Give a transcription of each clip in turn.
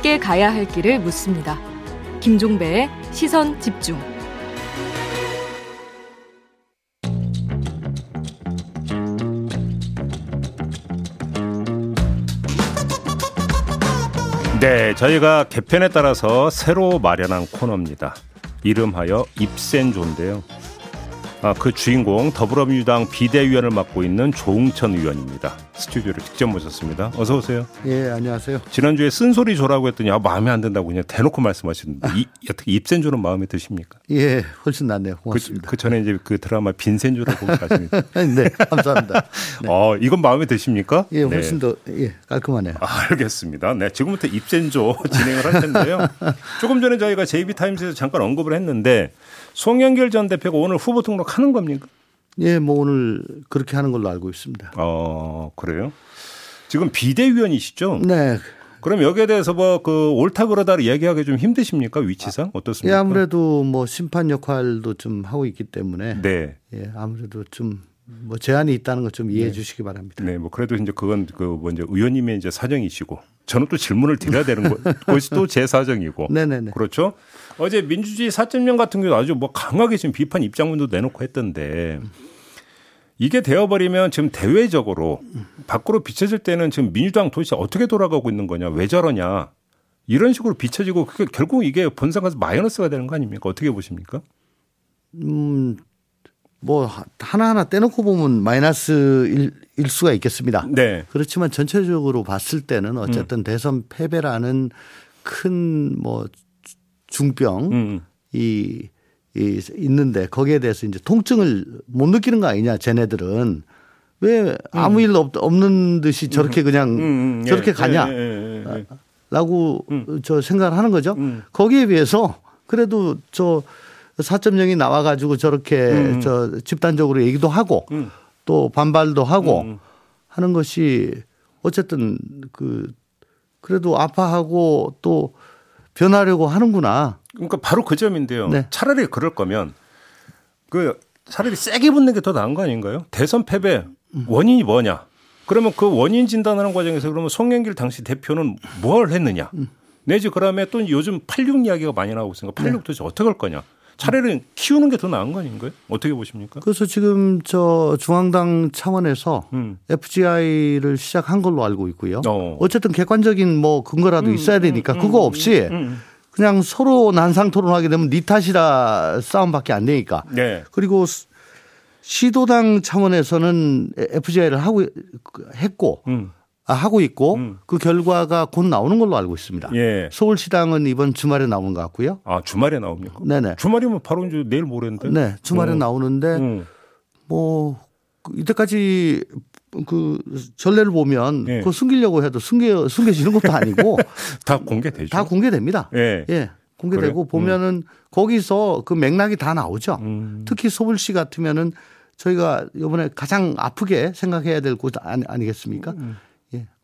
함께 가야 할 길을 묻습니다. 김종배의 시선 집중. 네, 저희가 개편에 따라서 새로 마련한 코너입니다. 이름하여 입센조인데요. 아, 그 주인공 더불어민주당 비대위원을 맡고 있는 조웅천 의원입니다. 스튜디오를 직접 모셨습니다. 어서 오세요. 예, 안녕하세요. 지난주에 쓴소리 조라고 했더니 아, 마음에 안 든다고 그냥 대놓고 말씀하시는데 이, 어떻게 입센조는 마음에 드십니까? 예, 훨씬 낫네요. 그, 고맙습니다. 그 전에 이제 그 드라마 빈센조를 보고 가십니다. 네, 감사합니다. 네. 어, 이건 마음에 드십니까? 예, 네. 훨씬 더 예, 깔끔하네요. 아, 알겠습니다. 네, 지금부터 입센조 진행을 할 텐데요. 조금 전에 저희가 JB타임스에서 잠깐 언급을 했는데 송영길 전 대표가 오늘 후보 등록하는 겁니까? 예, 뭐 오늘 그렇게 하는 걸로 알고 있습니다. 어, 그래요? 지금 비대위원이시죠? 네. 그럼 여기에 대해서 뭐 그 옳다 그러다를 얘기하기 좀 힘드십니까? 위치상 예, 어떻습니까? 아무래도 뭐 심판 역할도 좀 하고 있기 때문에 네. 예, 아무래도 좀 뭐 제한이 있다는 것 좀 이해해 주시기 바랍니다. 네, 뭐 그래도 이제 그건 그 먼저 의원님의 이제 사정이시고 저는 또 질문을 드려야 되는 거 그것이 또 제 사정이고 네네네. 그렇죠. 어제 민주주의 사점령 같은 경우 아주 뭐 강하게 지금 비판 입장문도 내놓고 했던데 이게 되어버리면 지금 대외적으로 밖으로 비춰질 때는 지금 민주당 도대체 어떻게 돌아가고 있는 거냐 왜 저러냐 이런 식으로 비춰지고 그게 결국 이게 본상 가서 마이너스가 되는 거 아닙니까 어떻게 보십니까? 음, 뭐 하나하나 떼놓고 보면 마이너스일 일 수가 있겠습니다. 네. 그렇지만 전체적으로 봤을 때는 어쨌든 음. 대선 패배라는 큰 뭐 중병 음. 이, 이 있는데 거기에 대해서 이제 통증을 못 느끼는 거 아니냐 쟤네들은 왜 아무 일 없, 없는 듯이 저렇게 그냥 음, 음, 예, 저렇게 예, 가냐 예, 예, 예. 라고 저 생각을 하는 거죠. 음. 거기에 비해서 그래도 저 4.0이 나와 가지고 저렇게 저 집단적으로 얘기도 하고 음. 또 반발도 하고 음. 하는 것이 어쨌든 그 그래도 아파하고 또 변하려고 하는구나. 그러니까 바로 그 점인데요. 네. 차라리 그럴 거면 그 차라리 세게 붙는 게 더 나은 거 아닌가요? 대선 패배 원인이 뭐냐? 그러면 그 원인 진단하는 과정에서 그러면 송영길 당시 대표는 뭘 했느냐? 내지 그다음에 또 요즘 86 이야기가 많이 나오고 있으니까 86 도대체 어떻게 할 거냐? 차라리 키우는 게 더 나은 거 아닌가요? 어떻게 보십니까? 그래서 지금 저 중앙당 차원에서 음. FGI를 시작한 걸로 알고 있고요. 어. 어쨌든 객관적인 뭐 근거라도 있어야 되니까 그거 없이 음. 그냥 서로 난상 토론하게 되면 니 탓이라 싸움밖에 안 되니까. 네. 그리고 스- 시도당 차원에서는 FGI를 하고 했고 음. 아, 하고 있고 음. 그 결과가 곧 나오는 걸로 알고 있습니다. 예. 서울시당은 이번 주말에 나오는 것 같고요. 아 주말에 나옵니까? 네네. 주말이면 바로 이제 내일 모레인데. 네, 주말에 어. 나오는데 음. 뭐그 이때까지 그 전례를 보면 예. 그거 숨기려고 해도 숨겨 숨겨지는 것도 아니고 다 공개되죠. 다 공개됩니다. 예. 예. 공개되고 그래요? 보면은 거기서 그 맥락이 다 나오죠. 음. 특히 서울시 같으면은 저희가 이번에 가장 아프게 생각해야 될 곳 아니, 아니겠습니까?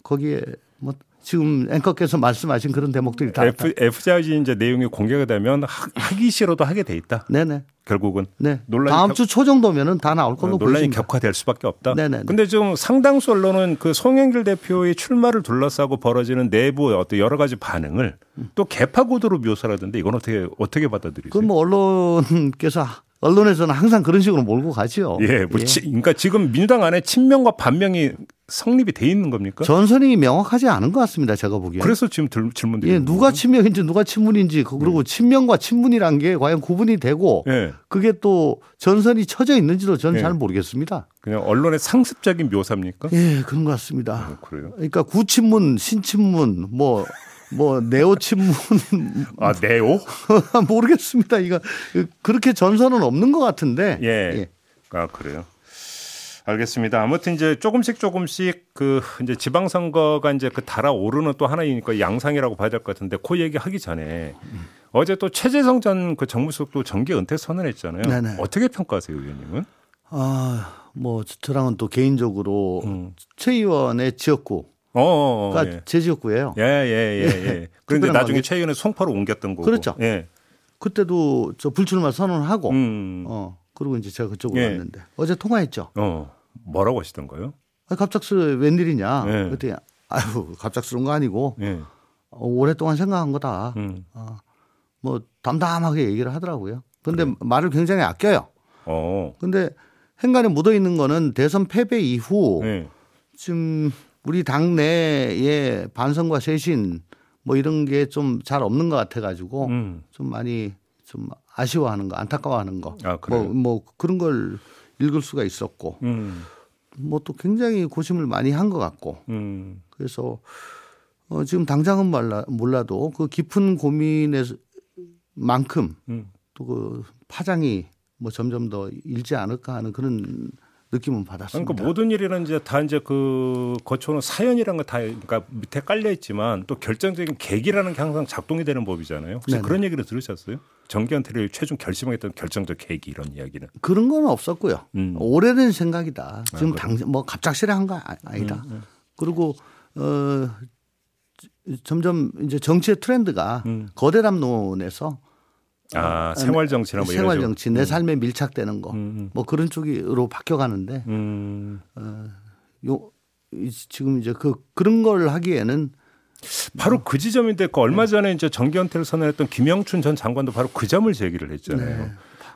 음. 예. 거기에 뭐 지금 앵커께서 말씀하신 그런 대목들이 다. F, FGI 이제 내용이 공개가 되면 하, 하기 싫어도 하게 돼 있다. 네네. 결국은 네. 논란이 다음 겹- 주초 정도면은 다 나올 걸로 논란이 보입니다. 격화될 수밖에 없다. 네네네. 근데 지금 상당수 언론은 그 송영길 대표의 출마를 둘러싸고 벌어지는 내부 어떤 여러 가지 반응을 또 개파 구도로 묘사를 하던데 이건 어떻게 어떻게 받아들이세요? 그건 뭐 언론께서 언론에서는 항상 그런 식으로 몰고 가죠. 예, 뭐 치- 그러니까 지금 민주당 안에 친명과 반명이 성립이 돼 있는 겁니까? 전선이 명확하지 않은 것 같습니다. 제가 보기에. 그래서 지금 들, 질문 드리는 예, 누가 친명인지 누가 친문인지 그리고 친명과 친문이란 게 과연 구분이 되고 예. 그게 또 전선이 쳐져 있는지도 저는 예. 잘 모르겠습니다. 그냥 언론의 상습적인 묘사입니까? 예, 그런 것 같습니다. 어, 그래요. 그러니까 구친문, 신친문, 뭐, 뭐, 네오 친문, 아, 네오? 모르겠습니다. 이거, 그렇게 전선은 없는 것 같은데. 예. 아, 그래요. 알겠습니다. 아무튼 이제 조금씩 조금씩 그 이제 지방선거가 이제 그 달아오르는 또 하나이니까 양상이라고 봐야 될 것 같은데 그 얘기 하기 전에 어제 또 최재성 전 그 정무수석 또 정계 은퇴 선언했잖아요. 네네. 어떻게 평가하세요, 의원님은? 아, 뭐, 저랑은 또 개인적으로 음. 최 의원의 지역구 가 어, 어, 어, 예. 제 지역구예요. 예, 예, 예, 예. 그런데 특별한 나중에 최 의원은 송파로 옮겼던 거고. 그렇죠. 예. 그때도 저 불출마 선언을 하고, 음. 어, 그리고 이제 제가 그쪽으로 예. 왔는데 어제 통화했죠. 어. 뭐라고 하시던가요? 아, 갑작스레 웬일이냐. 네. 그랬더니 아유 갑작스러운 거 아니고 예. 어, 오랫동안 생각한 거다. 음. 어, 뭐 담담하게 얘기를 하더라고요. 근데 말을 굉장히 아껴요. 어. 근데 행간에 묻어 있는 거는 대선 패배 이후 예. 지금 우리 당 내에 반성과 쇄신 뭐 이런 게 좀 잘 없는 것 같아 가지고 음. 좀 많이 좀 아쉬워하는 거, 안타까워하는 거. 아? 뭐, 뭐 그런 걸 읽을 수가 있었고 음. 뭐또 굉장히 고심을 많이 한 것 같고 음. 그래서 어 지금 당장은 몰라, 몰라도 그 깊은 고민의 만큼 음. 또그 파장이 뭐 점점 더 일지 않을까 하는 그런 느낌은 받았습니다. 그러니까 모든 일에는 이제 다 이제 그 거쳐오는 사연이라는 거 다 그러니까 밑에 깔려 있지만 또 결정적인 계기라는 게 항상 작동이 되는 법이잖아요. 혹시 네네. 그런 얘기를 들으셨어요? 정기한테를 최종 결심하겠다는 결정적 계기 이런 이야기는. 그런 건 없었고요. 음. 오래된 생각이다. 지금 그래요? 당장 뭐 갑작스레 한 거 아니다. 그리고 어 점점 이제 정치의 트렌드가 음. 거대 담론에서 아 생활 정치나 뭐 이런 생활. 정치, 내 삶에 밀착되는 거, 음. 뭐 그런 쪽으로 바뀌어 가는데 음. 요 이- 지금 이제 그 그런 걸 하기에는 바로 그 지점인데 그 얼마 전에 이제 정기현태를 선언했던 김영춘 전 장관도 바로 그 점을 제기를 했잖아요. 네.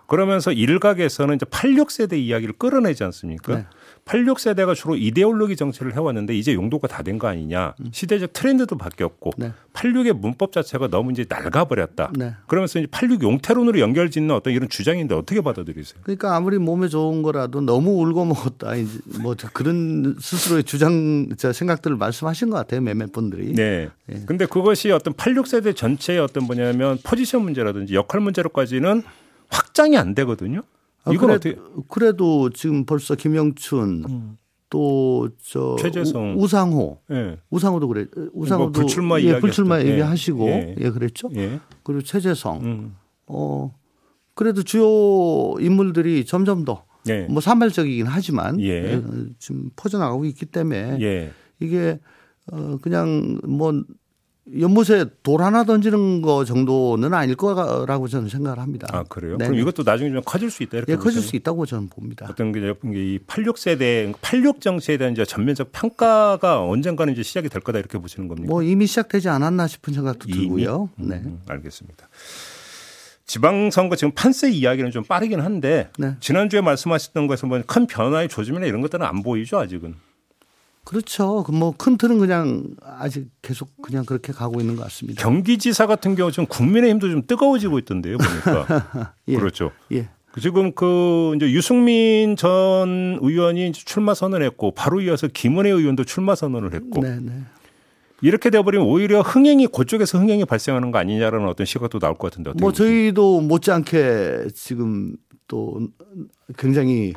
그러면서 일각에서는 이제 86세대 이야기를 끌어내지 않습니까? 네. 86세대가 주로 이데올로기 정치를 해왔는데 이제 용도가 다 된 거 아니냐. 시대적 트렌드도 바뀌었고 네. 86의 문법 자체가 너무 이제 낡아버렸다. 네. 그러면서 이제 86 용태론으로 연결 짓는 어떤 이런 주장인데 어떻게 받아들이세요? 그러니까 아무리 몸에 좋은 거라도 너무 울고 먹었다. 이제 뭐 그런 스스로의 주장 저 생각들을 말씀하신 것 같아요. 몇몇 분들이. 네. 예. 근데 그것이 어떤 86세대 전체의 어떤 뭐냐면 포지션 문제라든지 역할 문제로까지는 확장이 안 되거든요. 아, 이건 그래, 어떻게 그래도 지금 벌써 김영춘 또저 최재성. 우상호 예. 우상호도 그래 우상호도 뭐 불출마 예, 불출마 때. 예. 얘기하시고 예. 예. 그랬죠. 예. 그리고 최재성 음. 어 그래도 주요 인물들이 점점 더 예. 뭐 산발적이긴 하지만 예. 예, 지금 퍼져나가고 있기 때문에 예. 이게 어 그냥 뭐 연못에 돌 하나 던지는 거 정도는 아닐 거라고 저는 생각을 합니다. 아, 그래요? 네. 그럼 이것도 나중에 좀 커질 수 있다 이렇게 예, 커질 보세요? 수 있다고 저는 봅니다. 어떤 게이 86 세대 86 정치에 대한 이제 전면적 평가가 언젠가는 이제 시작이 될 거다 이렇게 보시는 겁니까? 뭐 이미 시작되지 않았나 싶은 생각도 이미? 들고요. 네. 음, 알겠습니다. 지방선거 지금 판세 이야기는 좀 빠르긴 한데 네. 지난주에 말씀하셨던 것에서 뭐큰 변화의 조짐이나 이런 것들은 안 보이죠 아직은. 그렇죠. 그 뭐 큰 틀은 그냥 아직 계속 그냥 그렇게 가고 있는 것 같습니다. 경기지사 같은 경우 지금 국민의힘도 좀 뜨거워지고 있던데요 보니까. 예. 그렇죠. 예. 지금 그 이제 유승민 전 의원이 출마 선언했고 바로 이어서 김은혜 의원도 출마 선언을 했고 네, 네. 이렇게 돼버리면 오히려 흥행이 그쪽에서 흥행이 발생하는 거 아니냐라는 어떤 시각도 나올 것 같은데 어떻게 뭐 보세요? 저희도 못지않게 지금 또 굉장히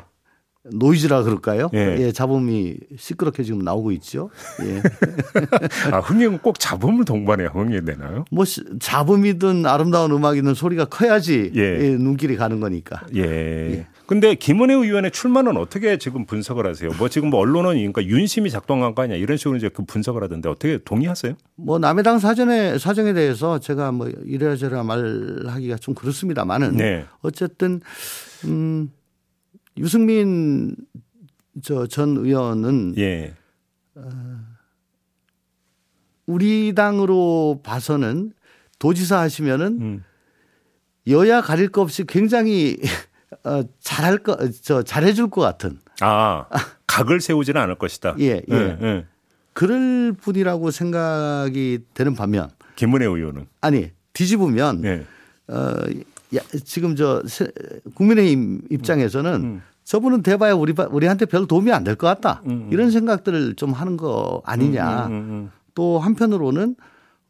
노이즈라 그럴까요? 예. 예, 잡음이 시끄럽게 지금 나오고 있죠. 예. 아, 흥행은 꼭 잡음을 동반해야 흥행이 되나요? 뭐 시- 잡음이든 아름다운 음악이든 소리가 커야지 예. 예, 눈길이 가는 거니까. 예. 근데 김은혜 의원의 출마는 어떻게 지금 분석을 하세요? 뭐 지금 뭐 언론은 그러니까 윤심이 작동한 거 아니야 이런 식으로 이제 그 분석을 하던데 어떻게 동의하세요? 뭐 남의 당 사전에 사정에 대해서 제가 뭐 이래저래 말하기가 좀 그렇습니다만은 네. 어쨌든 음 유승민 저 전 의원은 예. 우리 당으로 봐서는 도지사 하시면은 음. 여야 가릴 것 없이 굉장히 어, 잘할 거, 저 잘해줄 것 같은 아, 각을 세우지는 않을 것이다. 예, 예. 예. 그럴 분이라고 생각이 되는 반면 김은혜 의원은. 아니 뒤집으면 예. 어, 야, 지금 저 세- 국민의힘 입장에서는 음. 저분은 대봐야 우리 바- 우리한테 별 도움이 안 될 것 같다 음, 음. 이런 생각들을 좀 하는 거 아니냐. 음, 음, 음. 또 한편으로는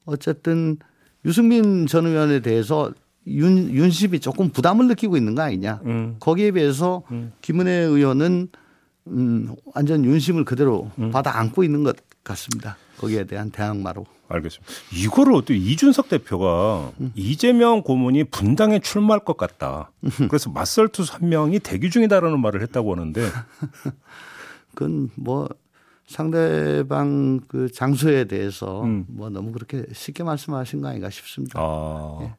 어쨌든 유승민 전 의원에 대해서 윤, 윤심이 조금 부담을 느끼고 있는 거 아니냐. 음. 거기에 비해서 김은혜 의원은 음, 완전 윤심을 그대로 음. 받아 안고 있는 것 같습니다. 거기에 대한 대항마로. 알겠습니다. 이거를 어떻게 이준석 대표가 음. 이재명 고문이 분당에 출마할 것 같다. 그래서 맞설 투수 한 명이 대기 중이다라는 말을 했다고 하는데 그건 뭐 상대방 그 장소에 대해서 음. 뭐 너무 그렇게 쉽게 말씀하신 거 아닌가 싶습니다. 아, 예.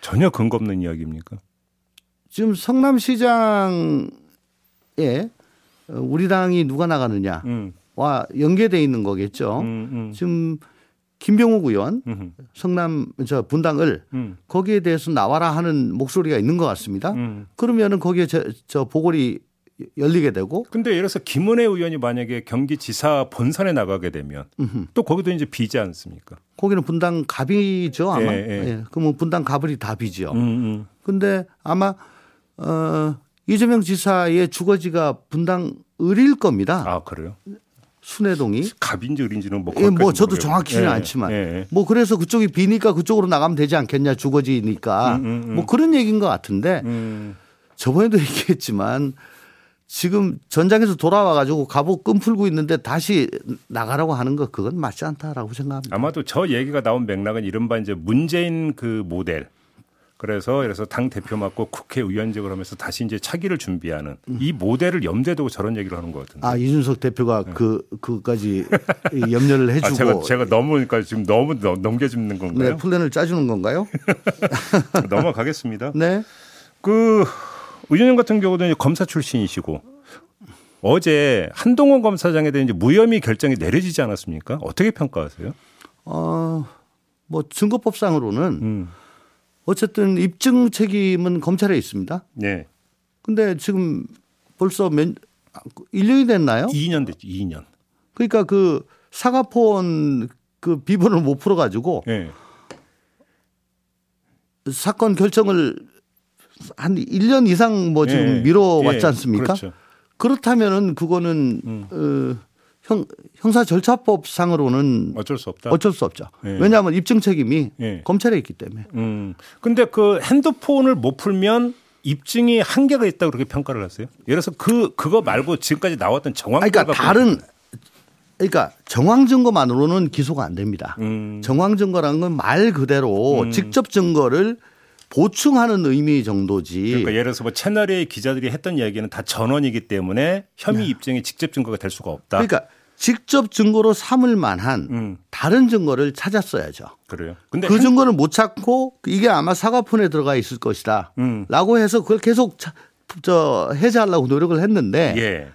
전혀 근거 없는 이야기입니까? 지금 성남시장에 어, 우리 당이 누가 나가느냐. 음. 와 연계돼 있는 거겠죠. 음, 음. 지금 김병욱 의원 음, 성남 저 분당을 음, 거기에 대해서 나와라 하는 목소리가 있는 것 같습니다. 음. 그러면은 거기에 저, 저 보궐이 열리게 되고 근데 예를 들어서 김은혜 의원이 만약에 경기지사 본선에 나가게 되면 또 거기도 이제 비지 않습니까? 거기는 분당 갑이죠 아마. 예, 예. 예. 그러면 분당 갑을이 답이죠. 음, 음. 근데 아마 어 이재명 지사의 주거지가 분당 을일 겁니다. 아 그래요? 순회동이. 갑인지 을인지는 뭐 예, 뭐 저도. 정확히는 예, 않지만 예, 예. 뭐 그래서 그쪽이 비니까 그쪽으로 나가면 되지 않겠냐 주거지니까 음, 음, 음. 뭐 그런 얘기인 것 같은데 음, 저번에도 얘기했지만 지금 전장에서 돌아와 가지고 갑옷 끈 풀고 있는데 다시 나가라고 하는 거 그건 맞지 않다라고 생각합니다. 아마도 저 얘기가 나온 맥락은 이른바 이제 문재인 그 모델. 그래서 그래서 당 대표 맡고 국회의원직을 하면서 다시 이제 차기를 준비하는 이 모델을 염두에 두고 저런 얘기를 하는 것 같은데. 아 이준석 대표가 그 그까지 염려를 아, 해주고 제가 제가 너무 그러니까 지금 너무 넘- 넘겨짚는 네 건가요? 플랜을 짜주는 건가요? 넘어가겠습니다. 네. 그 의원님 같은 경우도 이제 검사 출신이시고 어제 한동훈 검사장에 대한 이제 무혐의 결정이 내려지지 않았습니까? 어떻게 평가하세요? 어 뭐 증거법상으로는 음. 어쨌든 입증 책임은 검찰에 있습니다. 네. 근데 지금 벌써 몇 1년이 됐나요? 2년 됐죠. 2년. 그러니까 그 사과폰 그 비번을 못 풀어 가지고 예. 사건 결정을 한 1년 이상 뭐 지금 예. 미뤄 왔지 예. 않습니까? 그렇죠. 그렇다면은 그거는 음. 어, 형, 형사 절차법상으로는 어쩔 수 없다. 어쩔 수 없죠. 예. 왜냐하면 입증 책임이 예. 검찰에 있기 때문에. 음. 근데 그 핸드폰을 못 풀면 입증이 한계가 있다고 그렇게 평가를 하세요? 예를 들어서 그 그거 말고 지금까지 나왔던 정황 그러니까 다른 그러니까 정황 증거만으로는 기소가 안 됩니다. 음. 정황 증거라는 건 말 그대로 직접 증거를 보충하는 의미 정도지. 그러니까 예를 들어서 뭐 채널A 기자들이 했던 이야기는 다 전원이기 때문에 혐의 입증이 직접 증거가 될 수가 없다. 네. 그러니까 직접 증거로 삼을 만한 음. 다른 증거를 찾았어야죠. 그래요. 근데 그 핸- 증거를 못 찾고 이게 아마 사과폰에 들어가 있을 것이다. 음. 라고 해서 그걸 계속 차- 저 해제하려고 노력을 했는데 예.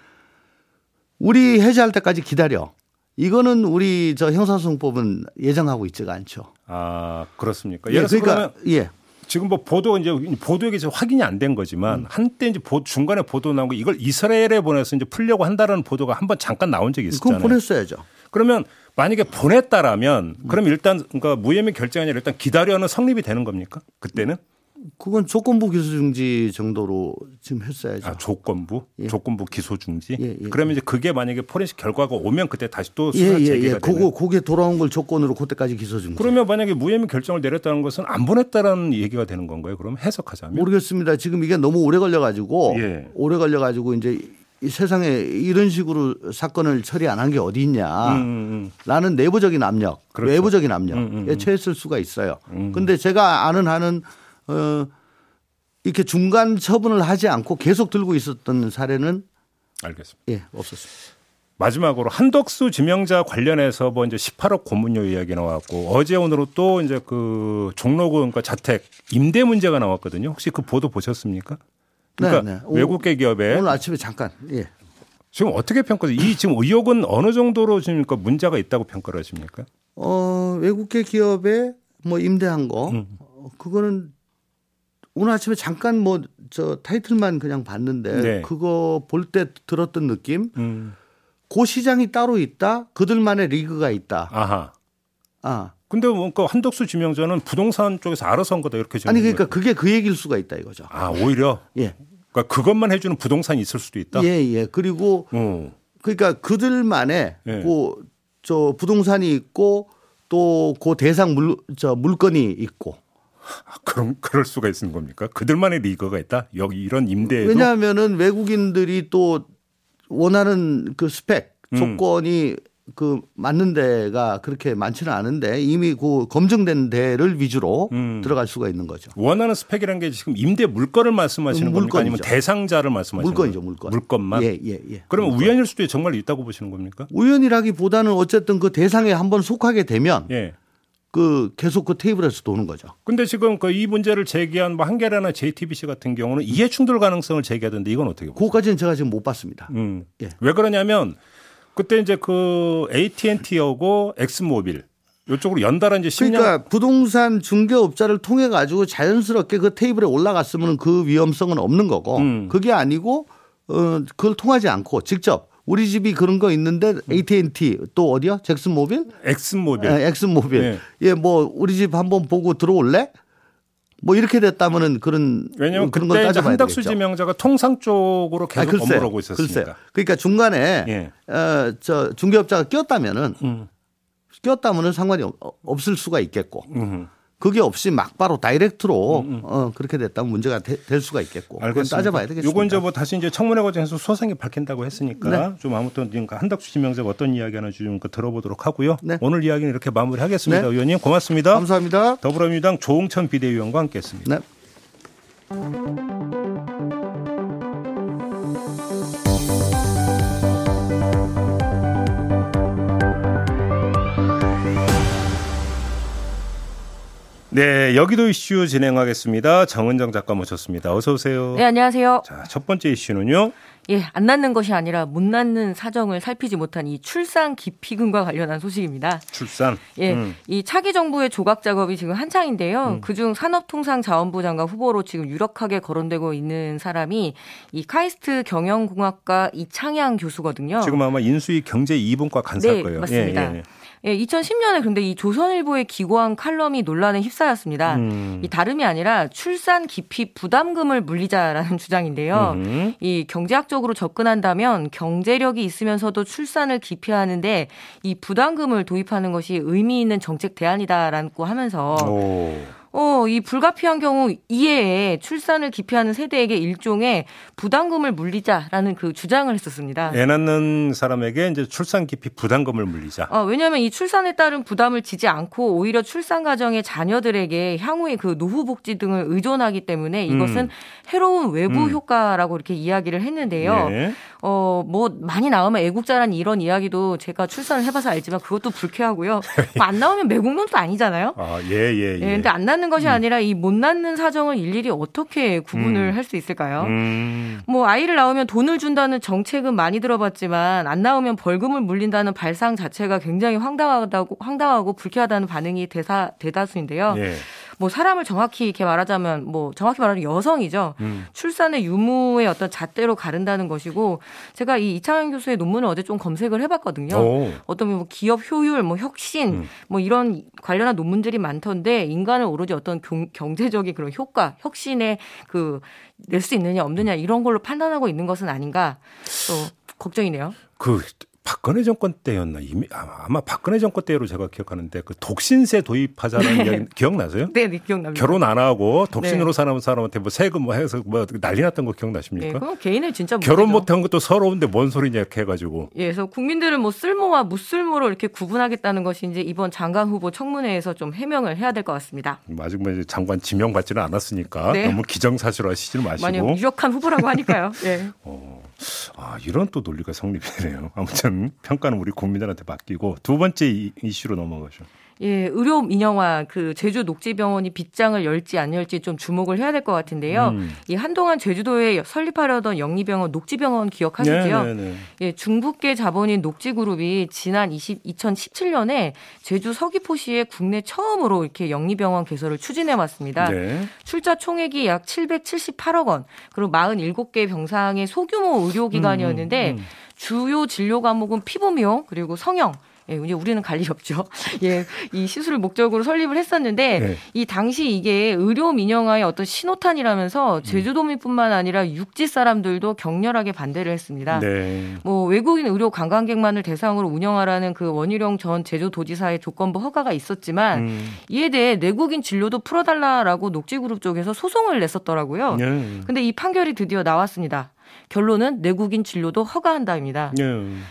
우리 해제할 때까지 기다려. 이거는 우리 저 형사소송법은 예정하고 있지가 않죠. 아 그렇습니까? 예, 그러니까 그러면 예. 지금 뭐 보도 이제 보도에 서 확인이 안 된 거지만 한때 이제 보- 중간에 보도 나온 거 이걸 이스라엘에 보내서 이제 풀려고 한다라는 보도가 한 번 잠깐 나온 적이 그건 있었잖아요. 보냈어야죠. 그러면 만약에 보냈다라면 그럼 일단 그러니까 무혐의 결정이 아니라 일단 기다려는 성립이 되는 겁니까? 그때는 그건 조건부 기소 중지 정도로 지금 했어야죠. 아, 조건부 조건부 기소 중지. 예, 예. 그러면 이제 그게 만약에 포렌식 결과가 오면 그때 다시 또 예, 수사 예, 재개가 예. 되는. 그거, 그게 돌아온 걸 조건으로 그때까지 기소 중지. 그러면 만약에 무혐의 결정을 내렸다는 것은 안 보냈다라는 얘기가 되는 건가요? 그럼 해석하자면 모르겠습니다. 지금 이게 너무 오래 걸려 가지고 예. 오래 걸려 가지고 이제 이 세상에 이런 식으로 사건을 처리 안 한 게 어디 있냐. 음, 음, 라는 내부적인 압력, 그렇죠. 외부적인 압력에 음, 음, 음. 처했을 수가 있어요. 근데 제가 아는 한은 어 이렇게 중간 처분을 하지 않고 계속 들고 있었던 사례는 알겠습니다. 예, 없었습니다. 마지막으로 한덕수 지명자 관련해서 뭐 이제 18억 고문료 이야기 나왔고 어제 오늘은 또 이제 그 종로구 그러니까 자택 임대 문제가 나왔거든요. 혹시 그 보도 보셨습니까? 그러니까 네, 네. 오- 외국계 기업에 오늘 아침에 잠깐 예. 지금 어떻게 평가하세요? 이 지금 의혹은 어느 정도로 지금 그 문제가 있다고 평가를 하십니까? 어, 외국계 기업에 뭐 임대한 거 음. 어, 그거는 오늘 아침에 잠깐 뭐 저 타이틀만 그냥 봤는데 네. 그거 볼 때 들었던 느낌 음. 그 시장이 따로 있다 그들만의 리그가 있다 아하. 아 근데 뭔가 한덕수 지명자는 부동산 쪽에서 알아서 한 거다 이렇게 아니 그러니까 그게 그 얘기일 수가 있다 이거죠 아 오히려 예 그러니까 그것만 해주는 부동산이 있을 수도 있다. 예, 예. 그리고 어. 그러니까 그들만의 예. 그저 부동산이 있고 또 그 대상 물 저 물건이 있고 아, 그럼 그럴 수가 있는 겁니까? 그들만의 리그가 있다. 여기 이런 임대에도 왜냐하면은 외국인들이 또 원하는 그 스펙 음. 조건이 그 맞는 데가 그렇게 많지는 않은데 이미 그 검증된 데를 위주로 음. 들어갈 수가 있는 거죠. 원하는 스펙이라는 게 지금 임대 물건을 말씀하시는 음, 겁니까? 아니면 물건이죠. 대상자를 말씀하시는 물건이죠? 물건. 물건만. 예, 예, 예. 그러면 물건. 우연일 수도 정말 있다고 보시는 겁니까? 우연이라기보다는 어쨌든 그 대상에 한번 속하게 되면 예. 그 계속 그 테이블에서 도는 거죠. 근데 지금 그 이 문제를 제기한 뭐 한겨레나 JTBC 같은 경우는 이해 충돌 가능성을 제기하던데 이건 어떻게 보세요? 그거까지는 제가 지금 못 봤습니다. 음. 예. 왜 그러냐면 그때 이제 그 AT&T하고 엑스모빌 이쪽으로 연달아 이제 10년 그러니까 부동산 중개업자를 통해 가지고 자연스럽게 그 테이블에 올라갔으면 그 위험성은 없는 거고 음. 그게 아니고 어 그걸 통하지 않고 직접 우리 집이 그런 거 있는데 AT&T 또 어디야? 잭슨모빌? 엑스모빌 예, 엑슨모빌. 네. 예, 뭐 우리 집 한번 보고 들어올래? 뭐 이렇게 됐다면은 그런 왜냐하면 그런 이제 따져봐야 한덕수 되겠죠. 지명자가 통상 쪽으로 계속 아, 글쎄요. 업무를 하고 있었습니다. 글쎄요. 그러니까 중간에 예. 어, 저 중개업자가 꼈다면은 음. 꼈다면은 상관이 없- 없을 수가 있겠고 음. 그게 없이 막바로 다이렉트로 어, 그렇게 됐다면 문제가 되- 될 수가 있겠고 알겠습니다. 따져봐야 되겠습니다. 요건 이제 뭐 다시 이제 청문회 과정에서 소상히 밝힌다고 했으니까 네. 좀 아무튼 지금 한덕수 지명자가 어떤 이야기 하는지 좀 들어보도록 하고요. 네. 오늘 이야기는 이렇게 마무리하겠습니다. 네. 의원님 고맙습니다. 감사합니다. 더불어민주당 조홍천 비대위원과 함께했습니다. 네. 네, 여기도 이슈 진행하겠습니다. 정은정 작가 모셨습니다. 어서 오세요. 네, 안녕하세요. 자, 첫 번째 이슈는요. 예, 안 낳는 것이 아니라 못 낳는 사정을 살피지 못한 이 출산 기피금과 관련한 소식입니다. 출산. 예, 음. 이 차기 정부의 조각 작업이 지금 한창인데요. 그중 산업통상자원부 장관 후보로 지금 유력하게 거론되고 있는 사람이 이 카이스트 경영공학과 이창양 교수거든요. 지금 아마 인수위 경제 2분과 간사일 네, 거예요. 맞습니다. 예, 2010년에 근데 이 조선일보에 기고한 칼럼이 논란에 휩싸였습니다. 음. 이 다름이 아니라 출산 기피 부담금을 물리자라는 주장인데요. 음. 이 경제학적으로 접근한다면 경제력이 있으면서도 출산을 기피하는데 이 부담금을 도입하는 것이 의미 있는 정책 대안이다라고 하면서 오. 어, 이 불가피한 경우 이해에 출산을 기피하는 세대에게 일종의 부담금을 물리자라는 그 주장을 했었습니다. 애 낳는 사람에게 이제 출산 기피 부담금을 물리자. 어, 왜냐하면 이 출산에 따른 부담을 지지 않고 오히려 출산 가정의 자녀들에게 향후의 그 노후 복지 등을 의존하기 때문에 이것은 음. 해로운 외부 음. 효과라고 이렇게 이야기를 했는데요. 예. 어, 뭐 많이 나오면 애국자란 이런 이야기도 제가 출산을 해봐서 알지만 그것도 불쾌하고요. 뭐 안 나오면 매국노도 아니잖아요. 아, 예, 예, 예, 예. 근데 안 낳는 것이 아니라 이 못 낳는 사정을 일일이 어떻게 구분을 음. 할수 있을까요? 음. 뭐 아이를 낳으면 돈을 준다는 정책은 많이 들어봤지만 안 낳으면 벌금을 물린다는 발상 자체가 굉장히 황당하다고 황당하고 불쾌하다는 반응이 대사 대다수인데요. 예. 뭐 사람을 정확히 이렇게 말하자면 뭐 정확히 말하면 여성이죠. 음. 출산의 유무의 어떤 잣대로 가른다는 것이고 제가 이 이창현 교수의 논문을 어제 좀 검색을 해봤거든요. 오. 어떤 뭐 기업 효율, 뭐 혁신, 음. 뭐 이런 관련한 논문들이 많던데 인간을 오로지 어떤 경, 경제적인 그런 효과, 혁신에 그 낼 수 있느냐 없느냐 이런 걸로 판단하고 있는 것은 아닌가 또 걱정이네요. 그 박근혜 정권 때였나 이미 아마 아마 박근혜 정권 때로 제가 기억하는데 그 독신세 도입하자는 이야기 기억나세요? 네, 네 기억납니다. 결혼 안 하고 독신으로 네. 사는 사람한테 뭐 세금 뭐 해서 뭐 난리 났던 거 네, 기억나십니까? 그건 개인의 진짜 결혼 문제죠. 못한 것도 서러운데 뭔 소리냐 이렇게 해가지고 예, 그래서 국민들은 뭐 쓸모와 무쓸모로 이렇게 구분하겠다는 것이 이제 이번 장관 후보 청문회에서 좀 해명을 해야 될 것 같습니다. 아직 뭐 장관 지명 받지는 않았으니까 네. 너무 기정사실화시지 마시고 만약 유력한 후보라고 하니까요. 예. 아 이런 또 논리가 성립이네요. 아무튼 평가는 우리 국민들한테 맡기고 두 번째 이- 이슈로 넘어가죠. 예, 의료 민영화 그 제주 녹지병원이 빗장을 열지 안 열지 좀 주목을 해야 될 것 같은데요. 음. 이 한동안 제주도에 설립하려던 영리병원 녹지병원 기억하시죠? 네, 네, 네. 예, 중국계 자본인 녹지그룹이 지난 20, 2017년에 제주 서귀포시에 국내 처음으로 이렇게 영리병원 개설을 추진해 왔습니다. 네. 출자 총액이 약 778억 원, 그리고 47개 병상의 소규모 의료기관이었는데 음, 음. 주요 진료 과목은 피부 미용 그리고 성형. 예, 이제 우리는 갈 일 없죠. 예, 이 시술을 목적으로 설립을 했었는데 네. 이 당시 이게 의료 민영화의 어떤 음. 신호탄이라면서 제주도민뿐만 아니라 육지 사람들도 격렬하게 반대를 했습니다. 네. 뭐 외국인 의료 관광객만을 대상으로 운영하라는 그 원희룡 전 제주도지사의 조건부 허가가 있었지만 음. 이에 대해 내국인 진료도 풀어달라라고 녹지그룹 쪽에서 소송을 냈었더라고요. 네. 근데 이 판결이 드디어 나왔습니다. 결론은 내국인 진료도 허가한다입니다. 네.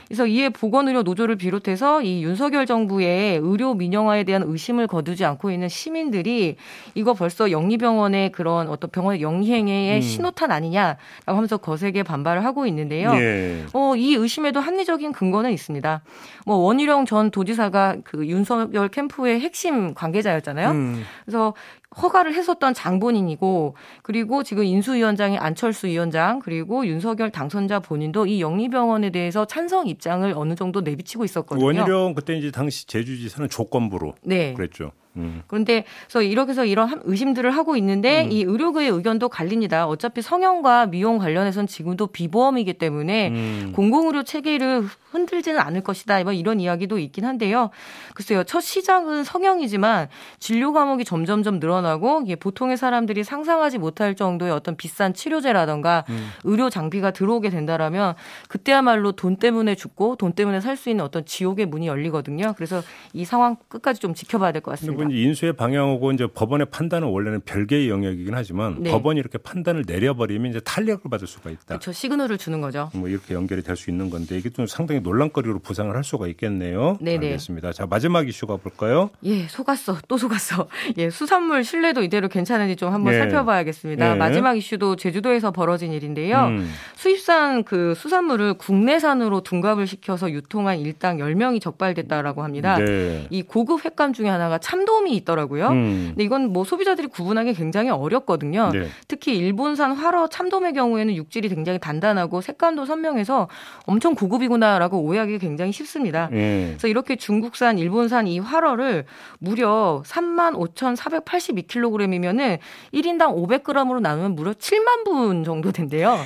그래서 이에 보건의료 노조를 비롯해서 이 윤석열 정부의 의료 민영화에 대한 의심을 거두지 않고 있는 시민들이 이거 벌써 영리병원의 그런 어떤 병원의 영리행위의 음. 신호탄 아니냐라고 하면서 거세게 반발을 하고 있는데요. 예. 어, 이 의심에도 합리적인 근거는 있습니다. 뭐 원희룡 전 도지사가 그 윤석열 캠프의 핵심 관계자였잖아요. 음. 그래서 허가를 했었던 장본인이고 그리고 지금 인수위원장이 안철수 위원장 그리고 윤석 윤석열 당선자 본인도 이 영리병원에 대해서 찬성 입장을 어느 정도 내비치고 있었거든요. 원희룡 그때 이제 당시 제주지사는 조건부로 네. 그랬죠. 음. 그런데 그래서 이렇게 해서 이런 의심들을 하고 있는데 음. 이 의료계의 의견도 갈립니다. 어차피 성형과 미용 관련해서는 지금도 비보험이기 때문에 음. 공공의료 체계를 흔들지는 않을 것이다. 뭐 이런 이야기도 있긴 한데요. 글쎄요, 첫 시작은 성형이지만 진료 과목이 점점점 늘어나고 보통의 사람들이 상상하지 못할 정도의 어떤 비싼 치료제라던가 음. 의료 장비가 들어오게 된다라면 그때야말로 돈 때문에 죽고 돈 때문에 살 수 있는 어떤 지옥의 문이 열리거든요. 그래서 이 상황 끝까지 좀 지켜봐야 될 것 같습니다. 뭐 이제 인수의 방향하고 이제 법원의 판단은 원래는 별개의 영역이긴 하지만 네. 법원이 이렇게 판단을 내려버리면 이제 탄력을 받을 수가 있다. 그렇죠. 시그널을 주는 거죠. 뭐 이렇게 연결이 될 수 있는 건데 이게 좀 상당히 논란거리로 부상을 할 수가 있겠네요. 네네. 알겠습니다. 자 마지막 이슈 가 볼까요? 예, 속았어. 또 속았어. 예, 수산물 신뢰도 이대로 괜찮은지 좀 한번 네. 살펴봐야겠습니다. 네. 마지막 이슈도 제주도에서 벌어진 일인데요. 음. 수입산 그 수산물을 국내산으로 둔갑을 시켜서 유통한 일당 10명이 적발됐다라고 합니다. 네. 이 고급 횟감 중에 하나가 참 돔이 있더라고요. 음. 근데 이건 뭐 소비자들이 구분하기 굉장히 어렵거든요. 네. 특히 일본산 활어 참돔의 경우에는 육질이 굉장히 단단하고 색감도 선명해서 엄청 고급이구나라고 오해하기 굉장히 쉽습니다. 예. 그래서 이렇게 중국산, 일본산 이 활어를 무려 35,482kg이면은 1인당 500g으로 나누면 무려 7만 분 정도 된대요.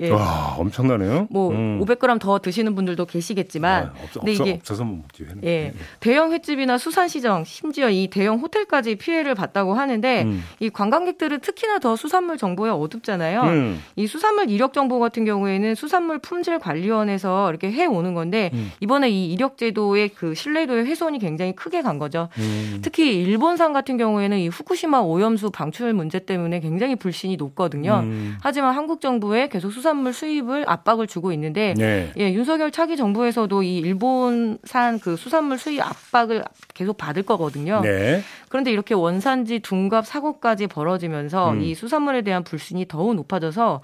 예. 와 엄청나네요. 뭐 음. 500g 더 드시는 분들도 계시겠지만 아, 없어, 근데 없어, 이게 없어서 못 먹지. 회는. 예. 대형 횟집이나 수산시장, 심지어 이 대형 호텔까지 피해를 봤다고 하는데 음. 이 관광객들은 특히나 더 수산물 정보에 어둡잖아요. 음. 이 수산물 이력 정보 같은 경우에는 수산물 품질 관리원에서 이렇게 해 오는 건데 음. 이번에 이 이력 제도의 그 신뢰도의 훼손이 굉장히 크게 간 거죠. 음. 특히 일본산 같은 경우에는 이 후쿠시마 오염수 방출 문제 때문에 굉장히 불신이 높거든요. 음. 하지만 한국 정부에 계속 수산물 수입을 압박을 주고 있는데 네. 예, 윤석열 차기 정부에서도 이 일본산 그 수산물 수입 압박을 계속 받을 거거든요. 네. 그런데 이렇게 원산지 둔갑 사고까지 벌어지면서 음. 이 수산물에 대한 불신이 더욱 높아져서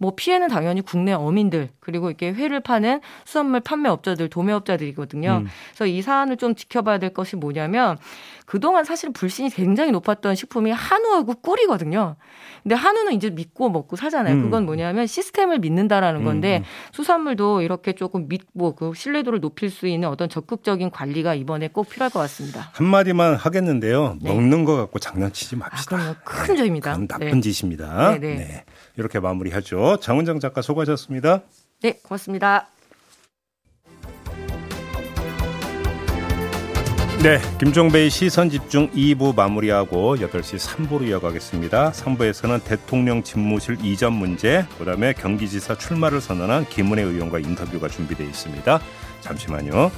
뭐 피해는 당연히 국내 어민들 그리고 이렇게 회를 파는 수산물 판매업자들 도매업자들이거든요. 음. 그래서 이 사안을 좀 지켜봐야 될 것이 뭐냐면 그동안 사실 불신이 굉장히 높았던 식품이 한우하고 꿀이거든요. 근데 한우는 이제 믿고 먹고 사잖아요. 음. 그건 뭐냐면 시스템을 믿는다라는 건데 음. 수산물도 이렇게 조금 믿고 그 신뢰도를 높일 수 있는 어떤 적극적인 관리가 이번에 꼭 필요할 것 같습니다. 한마디만 하겠는데요. 네. 먹는 거 갖고 장난치지 아, 맙시다. 그럼요. 큰 점입니다. 그건 나쁜 네. 짓입니다. 네, 네. 네. 이렇게 마무리하죠. 장은정 작가 수고하셨습니다. 네, 고맙습니다. 네, 김종배의 시선 집중 2부 마무리하고 8시 3부로 이어가겠습니다. 3부에서는 대통령 집무실 이전 문제, 그다음에 경기지사 출마를 선언한 김은혜 의원과 인터뷰가 준비되어 있습니다. 잠시만요.